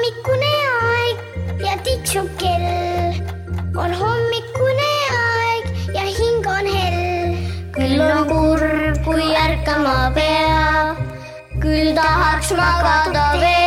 hommikune aeg ja tiksub kell. on hommikune aeg ja hing on hell. küll on kurb, kui ärkama peab, küll tahaks magada veel.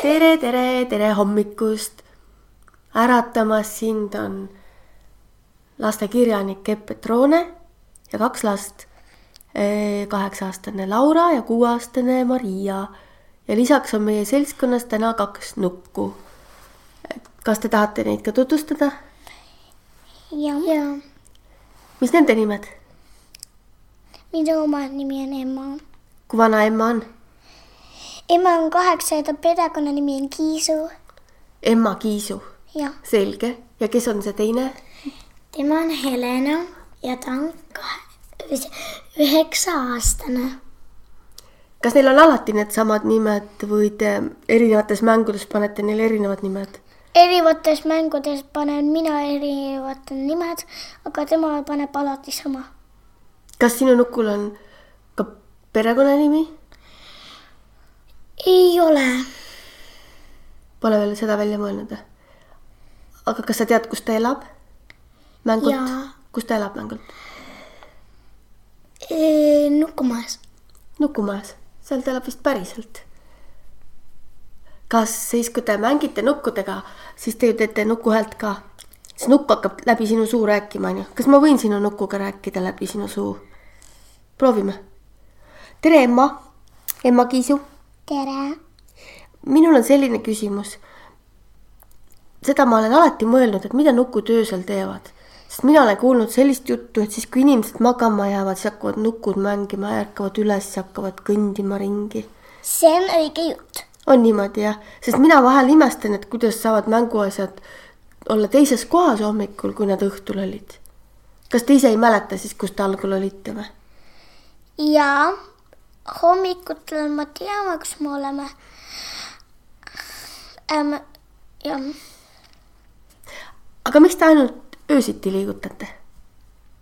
tere, tere, tere hommikust. äratamas sind on lastekirjanik Epp Petrone ja kaks last. Kaheksa-aastane Laura ja kuueaastane Maria ja lisaks on meie seltskonnas täna kaks nukku. kas te tahate neid ka tutvustada, ja, ja. mis nende nimed, minu oma nimi on Emma. kui vana Emma on? Emma on kaheksa ja ta perekonnanimi on Kiisu. Emma Kiisu, jah, selge ja kes on see teine? tema on Helena ja ta on kahe, üheksa-aastane. kas neil on alati needsamad nimed või te erinevates mängudes panete neile erinevad nimed? erinevates mängudes panen mina erinevad nimed, aga tema paneb alati sama. kas sinu nukul on ka perekonnanimi? ei ole, Pole veel seda välja mõelnud või? aga kas sa tead, kus ta elab? mängult kus ta elab mängult? Nukumaas. nukumajas, seal ta elab vist päriselt. kas siis, kui te mängite nukkudega, siis te ju teete nukuhäält ka? siis nukk hakkab läbi sinu suu rääkima, onju. kas ma võin sinu nukuga rääkida läbi sinu suu? proovime. tere, Emma. Emma Kiisu tere. minul on selline küsimus. seda ma olen alati mõelnud, et mida nukud öösel teevad, sest mina olen kuulnud sellist juttu, et siis kui inimesed magama jäävad, siis hakkavad nukud mängima ja ärkavad üles ja hakkavad kõndima ringi. see on õige jutt. on niimoodi jah, sest mina vahel imestan, et kuidas saavad mänguasjad olla teises kohas hommikul, kui nad õhtul olid. kas te ise ei mäleta siis, kus te algul olite või? ja hommikutel me teame, kus me oleme ähm,. jah, aga miks te ainult öösiti liigutate?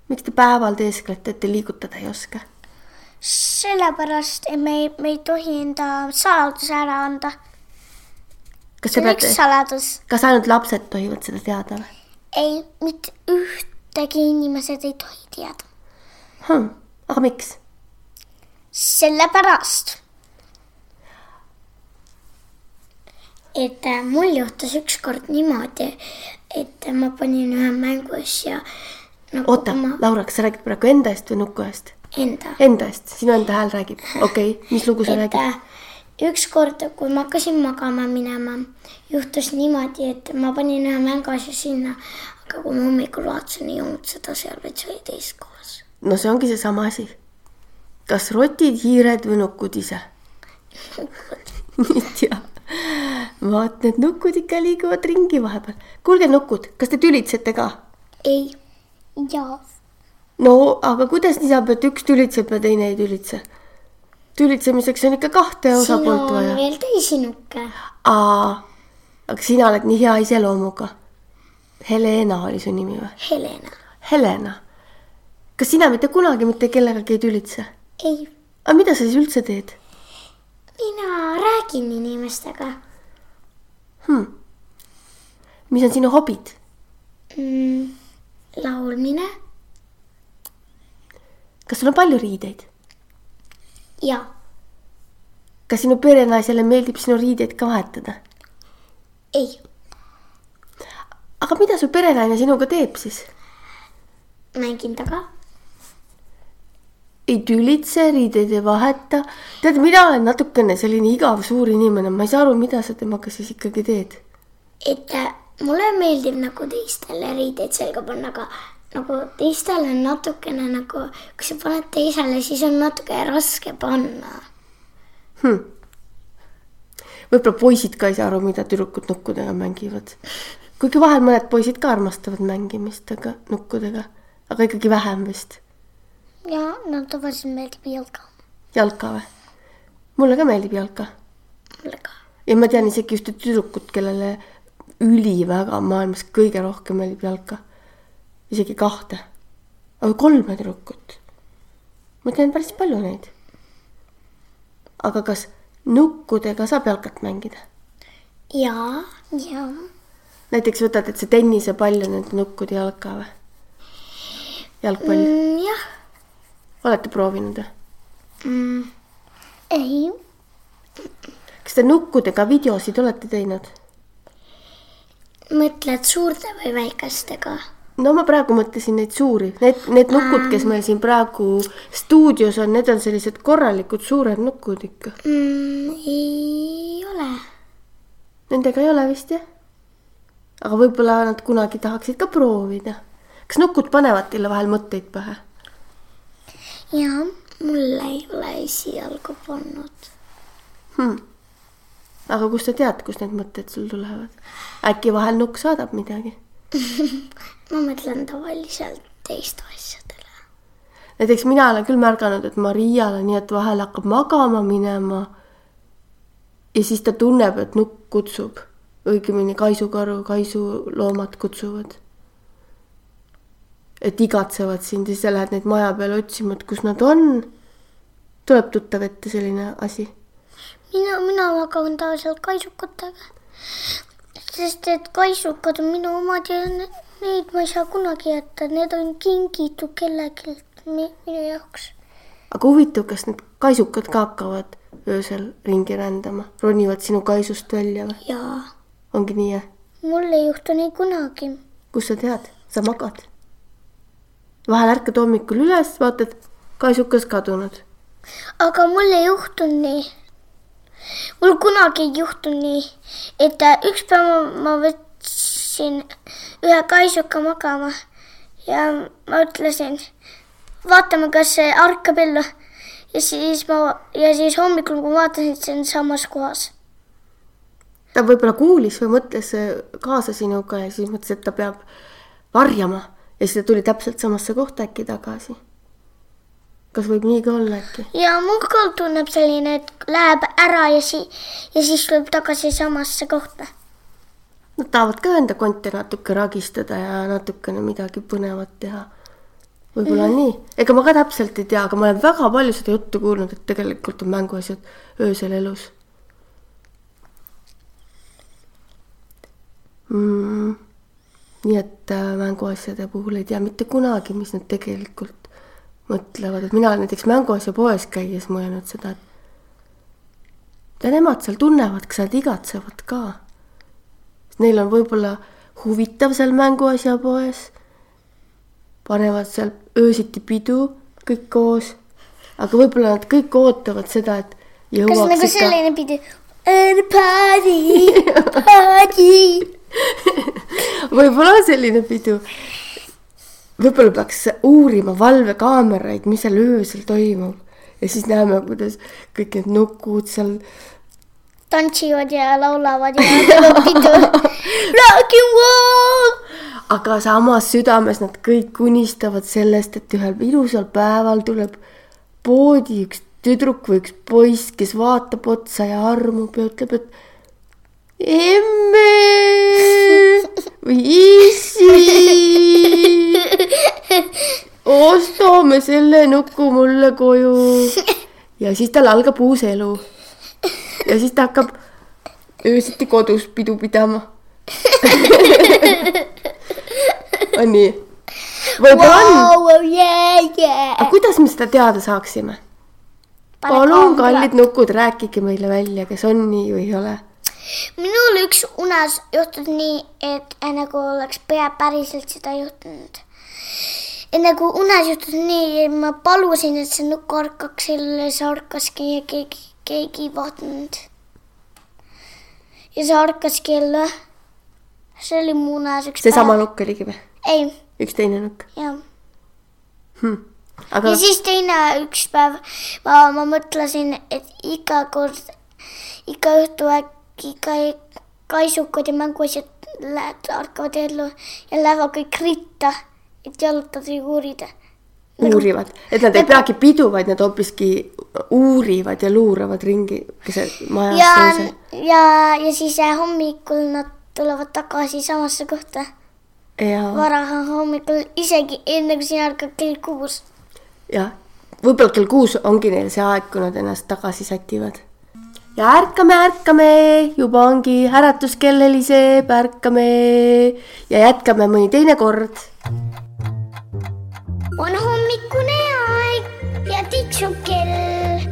miks te päeval teesklete, et te liigutada ei oska? sellepärast, me ei, me ei tohi enda saladuse ära anda. kas te peate, kas ainult lapsed tohivad seda teada või ei, mitte ühtegi inimesed ei tohi teada. hm,? aga miks? sellepärast, et äh, mul juhtus ükskord niimoodi, et ma panin ühe mänguasja nagu oota oma, Laura, kas sa räägid praegu enda eest või nuku eest? enda. Enda eest, sinu enda hääl räägib, okei okay., mis lugu sa et räägid? ükskord, kui ma hakkasin magama minema, juhtus niimoodi, et ma panin ühe mänguasja sinna, aga kui ma hommikul vaatasin, ei olnud seda seal, vaid see oli teises kohas. no see ongi seesama asi. kas rotid, hiired või nukud ise? nüüd jah, vaat need nukud ikka liiguvad ringi vahepeal. kuulge, nukud, kas te tülitsete ka? ei, jaa, no aga kuidas nii saab, et üks tülitseb ja teine ei tülitse? tülitsemiseks on ikka kahte siin osapoolt on vaja. veel teisi nukke. aa, aga sina oled nii hea iseloomuga. Helena oli su nimi või? Helena. Helena. kas sina mitte kunagi mitte kellegagi ei tülitse? ei, aga mida sa siis üldse teed mina räägin inimestega hmm.? mis on sinu hobid? mm,. laulmine kas sul on palju riideid? ja kas sinu perenaisele meeldib sinu riideid ka vahetada? ei, aga mida su perenaine sinuga teeb siis? mängin taga. Ei tülitse, riideid ei vaheta. tead, mina olen natukene selline igav suur inimene, ma ei saa aru, mida sa temaga siis ikkagi teed. et äh, mulle meeldib nagu teistele riideid selga panna, aga nagu teistele on natukene nagu, kui sa paned teisele, siis on natuke raske panna. hm.. võib-olla poisid ka ei saa aru, mida tüdrukud nukkudega mängivad. kuigi vahel mõned poisid ka armastavad mängimist, aga nukkudega, aga ikkagi vähem vist. Ja no tavaliselt meeldib jalga, jalka või? mulle ka meeldib jalka mulle ka. ja ma tean isegi ühte tüdrukut, kellele üliväga maailmas kõige rohkem meeldib jalka. isegi kahte, aga kolme tüdrukut. ma tean päris palju neid. aga kas nukkudega saab jalkat mängida? jaa. jaa. näiteks võtad, et see tennisepall on nende nukkude jalka või? jalgpall mm,. jah olete proovinud mm.? ei. kas te nukkudega videosid olete teinud? mõtled suurte või väikestega? no ma praegu mõtlesin neid suuri, need, need nukud, kes meil siin praegu stuudios on, need on sellised korralikud suured nukud ikka mm,. ei ole. Nendega ei ole vist jah? aga võib-olla nad kunagi tahaksid ka proovida. kas nukud panevad teile vahel mõtteid pähe? Jaa, mulle ei ole esialgu pannud hmm.. aga kust sa tead, kust need mõtted sul tulevad? äkki vahel nukk saadab midagi ma mõtlen tavaliselt teiste asjadele. näiteks mina olen küll märganud, et Mariale nii, et vahel hakkab magama minema. ja siis ta tunneb, et nukk kutsub, õigemini kaisukaru, kaisuloomad kutsuvad. Et igatsevad sind ja siis sa lähed neid maja peale otsima, et kus nad on. tuleb tuttav ette selline asi? mina, mina magan tavaliselt kaisukatega sest et kaisukad on minu omad ja neid ma ei saa kunagi jätta, need on kingitud kellelgi minu jaoks. aga huvitav, kas need kaisukad ka hakkavad öösel ringi rändama, ronivad sinu kaisust välja või? jaa. ongi nii, jah? mul ei juhtu nii kunagi. kust sa tead, sa magad? Vahel ärkad hommikul üles, vaatad, kaisukas kadunud. aga mul ei juhtunud nii mul kunagi ei juhtunud nii, et äh, üks päev ma võtsin ühe kaisuka magama ja ma ütlesin, vaatame, kas see ärkab ellu. ja siis ma ja siis hommikul, kui vaatasin, see on samas kohas. ta võib-olla kuulis või mõtles kaasa sinuga ja siis mõtles, et ta peab varjama ja siis ta tuli täpselt samasse kohta äkki tagasi kas võib nii ka olla äkki? ja mul ka tunneb selline, et läheb ära ja si- ja siis tuleb tagasi samasse kohta. Nad tahavad ka enda konti natuke ragistada ja natukene midagi põnevat teha. võib-olla mm -hmm. nii, ega ma ka täpselt ei tea, aga ma olen väga palju seda juttu kuulnud, et tegelikult on mänguasjad öösel elus mm,. Nii et äh, mänguasjade puhul ei tea mitte kunagi, mis nad tegelikult mõtlevad, et mina olen näiteks mänguasja poes käies mõelnud seda, et ja nemad seal tunnevad, kas nad igatsevad ka. Neil on võib-olla huvitav seal mänguasja poes, panevad seal öösiti pidu kõik koos, aga võib-olla nad kõik ootavad seda, et jõuaks kas nagu selline ikka... pidu? Party, party võib-olla selline pidu võib-olla peaks uurima valvekaameraid, mis seal öösel toimub ja siis näeme, kuidas kõik need nukud seal tantsivad ja laulavad ja teevad pidu. Rock and roll! aga samas südames nad kõik unistavad sellest, et ühel ilusal päeval tuleb poodi üks tüdruk või üks poiss, kes vaatab otsa ja armub ja ütleb, et emme või issi ostame selle nuku mulle koju. ja siis tal algab uus elu. ja siis ta hakkab öösiti kodus pidu pidama on nii? võib-olla wow, on. Yeah, yeah. aga kuidas me seda teada saaksime? palun, kallid nukud, rääkige meile välja, kas on nii või ei ole minul üks unes juhtus nii, et nagu oleks pea päriselt seda juhtunud et nagu unes juhtus nii, ma palusin, et see nukk ärkaks jälle, see ärkaski ja keegi, keegi ei vaadanud. ja see ärkaski jälle. see oli mu unes üks seesama nukk oligi või? ei. üks teine nukk? jah hm.. Aga... ja siis teine üks päev ma, ma mõtlesin, et iga kord, iga õhtu äkki ka kaisukad ja mänguasjad lähevad, ärkavad ellu ja lähevad kõik ritta et jalutada ja uurida nagu.... uurivad, et nad ei nagu... peagi pidu, vaid nad hoopiski uurivad ja luuravad ringi keset maja. ja, ja, ja siis äh, hommikul nad tulevad tagasi samasse kohta. vara hommikul, isegi enne kui sina ärkad kell kuus. jah, võib-olla kell kuus ongi neil see aeg, kui nad ennast tagasi sätivad. Ja ärkame, ärkame, juba ongi äratuskell heliseb, ärkame ja jätkame mõni teine kord. on hommikune aeg ja tiksub kell.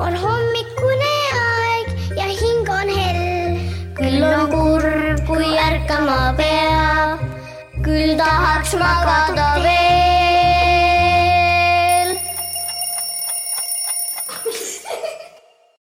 on hommikune aeg ja hing on hell. küll on kurb, kui ärkama pea, küll tahaks magada veel.